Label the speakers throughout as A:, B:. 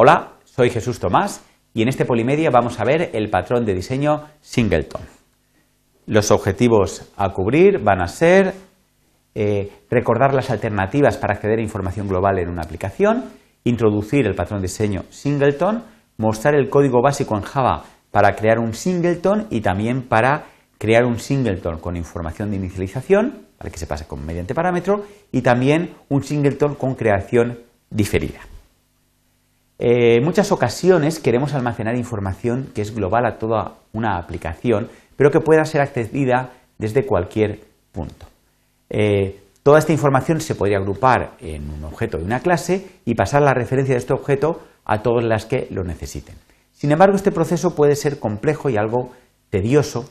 A: Hola, soy Jesús Tomás y en este Polimedia vamos a ver el patrón de diseño Singleton. Los objetivos a cubrir van a ser eh, recordar las alternativas para acceder a información global en una aplicación, introducir el patrón de diseño Singleton, mostrar el código básico en Java para crear un Singleton y también para crear un Singleton con información de inicialización, para que se pase con mediante parámetro, y también un Singleton con creación diferida. Eh, en muchas ocasiones queremos almacenar información que es global a toda una aplicación, pero que pueda ser accedida desde cualquier punto. Eh, toda esta información se podría agrupar en un objeto de una clase y pasar la referencia de este objeto a todas las que lo necesiten. Sin embargo, este proceso puede ser complejo y algo tedioso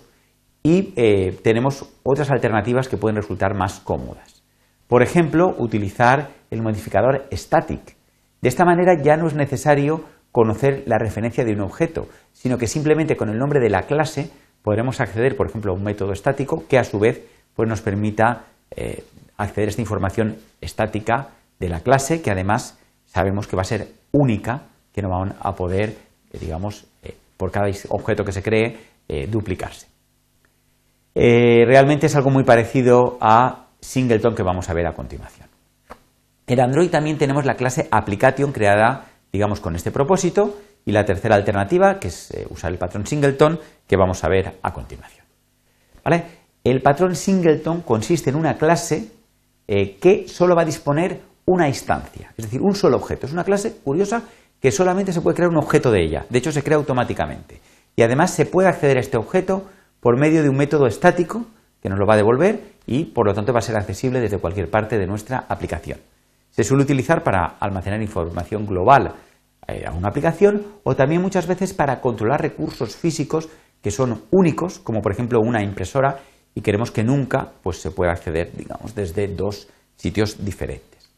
A: y eh, tenemos otras alternativas que pueden resultar más cómodas. Por ejemplo, utilizar el modificador static, de esta manera ya no es necesario conocer la referencia de un objeto, sino que simplemente con el nombre de la clase podremos acceder, por ejemplo, a un método estático que a su vez pues, nos permita eh, acceder a esta información estática de la clase, que además sabemos que va a ser única, que no van a poder, eh, digamos, eh, por cada objeto que se cree, duplicarse. realmente es algo muy parecido a Singleton que vamos a ver a continuación. En Android también tenemos la clase application creada, digamos, con este propósito y la tercera alternativa, que es eh, usar el patrón singleton, que vamos a ver a continuación. El patrón singleton consiste en una clase eh, que solo va a disponer una instancia, es decir, un solo objeto. Es una clase curiosa que solamente se puede crear un objeto de ella, de hecho se crea automáticamente. Y además se puede acceder a este objeto por medio de un método estático que nos lo va a devolver y por lo tanto va a ser accesible desde cualquier parte de nuestra aplicación. Se suele utilizar para almacenar información global eh, a una aplicación o también muchas veces para controlar recursos físicos que son únicos, como por ejemplo una impresora, y queremos que nunca pues, se pueda acceder, digamos, desde dos sitios diferentes.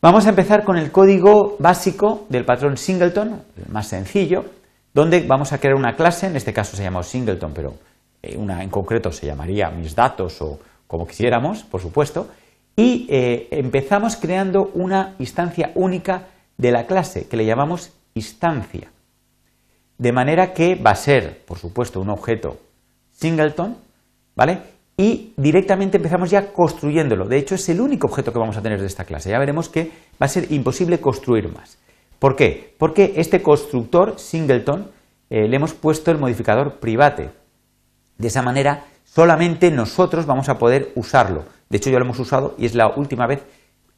A: Vamos a empezar con el código básico del patrón singleton, el más sencillo, donde vamos a crear una clase, en este caso se llama singleton, pero eh, una en concreto se llamaría mis datos o como quisiéramos, por supuesto, y eh, empezamos creando una instancia única de la clase que le llamamos instancia. De manera que va a ser, por supuesto, un objeto singleton, ¿vale? Y directamente empezamos ya construyéndolo. De hecho, es el único objeto que vamos a tener de esta clase. Ya veremos que va a ser imposible construir más. ¿Por qué? Porque este constructor singleton eh, le hemos puesto el modificador private. De esa manera, solamente nosotros vamos a poder usarlo. De hecho, ya lo hemos usado y es la última vez,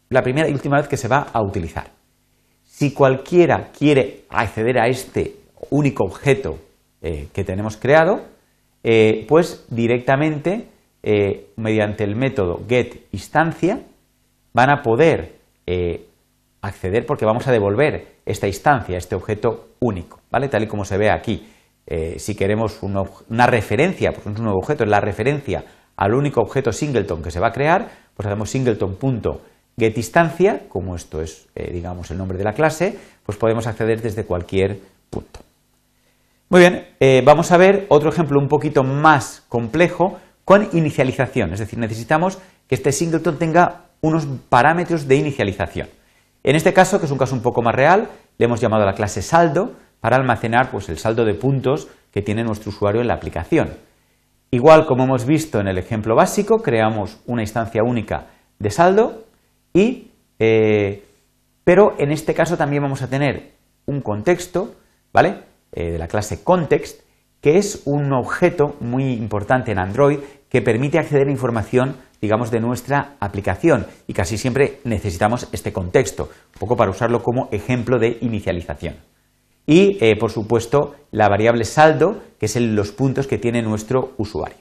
A: la primera y última vez que se va a utilizar. Si cualquiera quiere acceder a este único objeto eh, que tenemos creado, eh, pues directamente eh, mediante el método getInstancia van a poder acceder porque vamos a devolver esta instancia, este objeto único, ¿vale? Tal y como se ve aquí. si queremos una referencia, porque es un nuevo objeto, es la referencia al único objeto singleton que se va a crear, pues hacemos singleton.getInstancia, como esto es, eh, digamos, el nombre de la clase, pues podemos acceder desde cualquier punto. Muy bien, eh, vamos a ver otro ejemplo un poquito más complejo con inicialización, es decir, necesitamos que este singleton tenga unos parámetros de inicialización. En este caso, que es un caso un poco más real, le hemos llamado a la clase saldo para almacenar pues, el saldo de puntos que tiene nuestro usuario en la aplicación. Igual como hemos visto en el ejemplo básico, creamos una instancia única de saldo y, eh, pero en este caso también vamos a tener un contexto, ¿vale? Eh, de la clase context, que es un objeto muy importante en Android que permite acceder a información, digamos, de nuestra aplicación y casi siempre necesitamos este contexto, un poco para usarlo como ejemplo de inicialización y, eh, por supuesto, la variable saldo, que es los puntos que tiene nuestro usuario.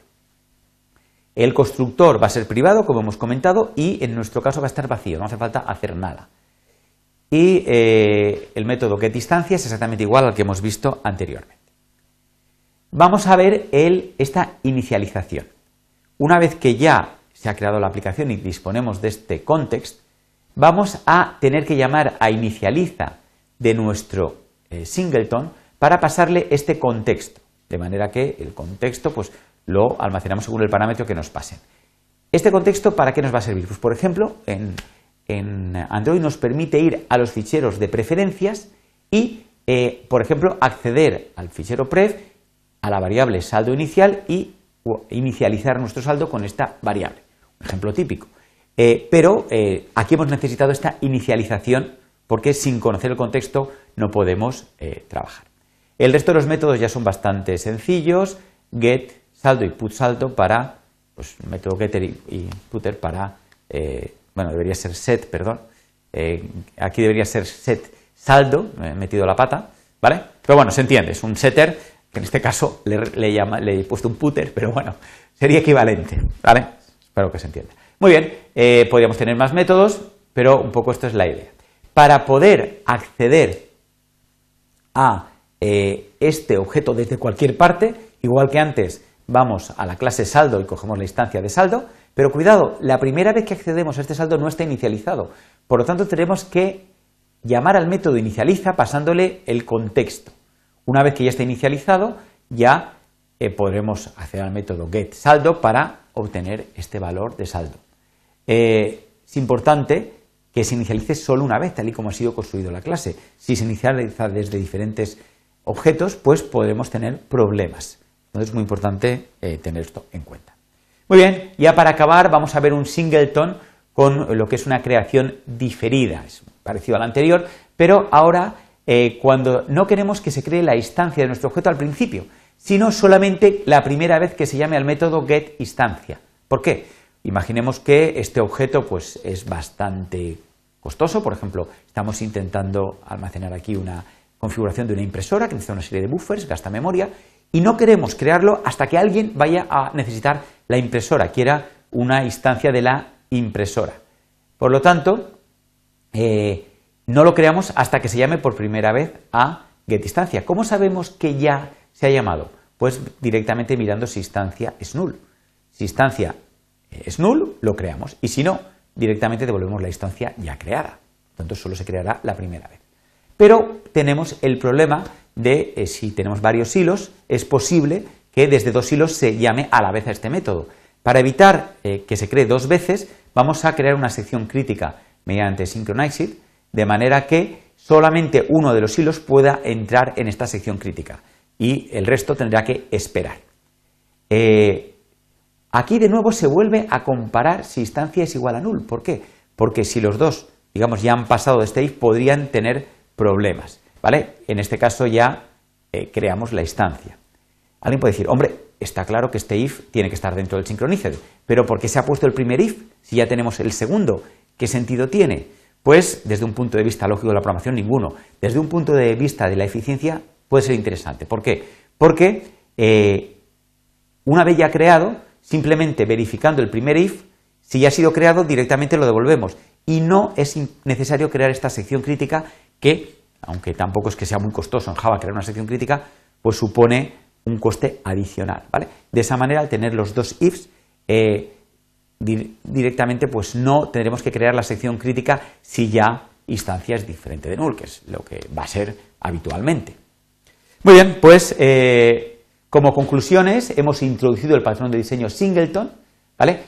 A: El constructor va a ser privado, como hemos comentado, y en nuestro caso va a estar vacío, no hace falta hacer nada. Y eh, el método getInstancia es exactamente igual al que hemos visto anteriormente. Vamos a ver esta inicialización. Una vez que ya se ha creado la aplicación y disponemos de este context, vamos a tener que llamar a inicializa de nuestro singleton para pasarle este contexto, de manera que el contexto pues, lo almacenamos según el parámetro que nos pasen. ¿Este contexto para qué nos va a servir? Pues, por ejemplo, en, Android nos permite ir a los ficheros de preferencias y, eh, por ejemplo, acceder al fichero pref, a la variable saldo inicial y inicializar nuestro saldo con esta variable. Un ejemplo típico. Eh, pero eh, aquí hemos necesitado esta inicialización porque sin conocer el contexto no podemos trabajar. El resto de los métodos ya son bastante sencillos. Get, saldo y put saldo para, pues método getter y, putter para, bueno, debería ser set, perdón. aquí debería ser set saldo, me he metido la pata, ¿vale? Pero bueno, se entiende, es un setter, que en este caso le, llama, le he puesto un putter, pero bueno, sería equivalente, ¿vale? Espero que se entienda. Muy bien, eh, podríamos tener más métodos, pero un poco esto es la idea. Para poder acceder a eh, este objeto desde cualquier parte, igual que antes, vamos a la clase saldo y cogemos la instancia de saldo, pero cuidado, la primera vez que accedemos a este saldo no está inicializado, por lo tanto tenemos que llamar al método inicializa pasándole el contexto. Una vez que ya está inicializado, ya eh, podremos acceder al método getSaldo para obtener este valor de saldo. Eh, es importante que se inicialice solo una vez, tal y como ha sido construido la clase. Si se inicializa desde diferentes objetos, pues podremos tener problemas. Entonces es muy importante eh, tener esto en cuenta. Muy bien, ya para acabar vamos a ver un singleton con lo que es una creación diferida parecido al anterior, pero ahora eh, cuando no queremos que se cree la instancia de nuestro objeto al principio, sino solamente la primera vez que se llame al método getInstancia. ¿Por qué? Imaginemos que este objeto pues, es bastante costoso, por ejemplo, estamos intentando almacenar aquí una configuración de una impresora que necesita una serie de buffers, gasta memoria, y no queremos crearlo hasta que alguien vaya a necesitar la impresora, quiera una instancia de la impresora. Por lo tanto, eh, no lo creamos hasta que se llame por primera vez a getInstancia. ¿Cómo sabemos que ya se ha llamado? Pues directamente mirando si instancia es null. Si instancia es null, lo creamos. Y si no, directamente devolvemos la instancia ya creada. Entonces solo se creará la primera vez. Pero tenemos el problema de eh, si tenemos varios hilos, es posible que desde dos hilos se llame a la vez a este método. Para evitar eh, que se cree dos veces, vamos a crear una sección crítica mediante Synchronized, de manera que solamente uno de los hilos pueda entrar en esta sección crítica y el resto tendrá que esperar. Eh, aquí de nuevo se vuelve a comparar si instancia es igual a null. ¿Por qué? Porque si los dos, digamos, ya han pasado de este if, podrían tener problemas. ¿Vale? En este caso ya eh, creamos la instancia. Alguien puede decir, hombre, está claro que este if tiene que estar dentro del synchronized, pero ¿por qué se ha puesto el primer if si ya tenemos el segundo? ¿Qué sentido tiene? Pues desde un punto de vista lógico de la programación, ninguno. Desde un punto de vista de la eficiencia puede ser interesante. ¿Por qué? Porque eh, una vez ya creado, simplemente verificando el primer if, si ya ha sido creado, directamente lo devolvemos. Y no es necesario crear esta sección crítica que, aunque tampoco es que sea muy costoso en Java crear una sección crítica, pues supone un coste adicional. ¿vale? De esa manera, al tener los dos ifs, eh, directamente pues no tendremos que crear la sección crítica si ya instancia es diferente de null, que es lo que va a ser habitualmente. Muy bien, pues eh, como conclusiones hemos introducido el patrón de diseño singleton, ¿vale?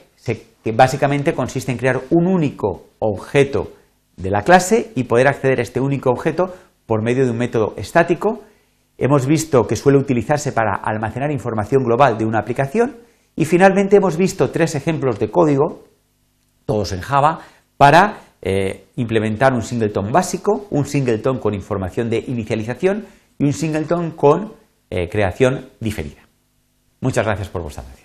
A: que básicamente consiste en crear un único objeto de la clase y poder acceder a este único objeto por medio de un método estático. Hemos visto que suele utilizarse para almacenar información global de una aplicación y finalmente hemos visto tres ejemplos de código, todos en Java, para eh, implementar un singleton básico, un singleton con información de inicialización y un singleton con eh, creación diferida. Muchas gracias por vuestra atención.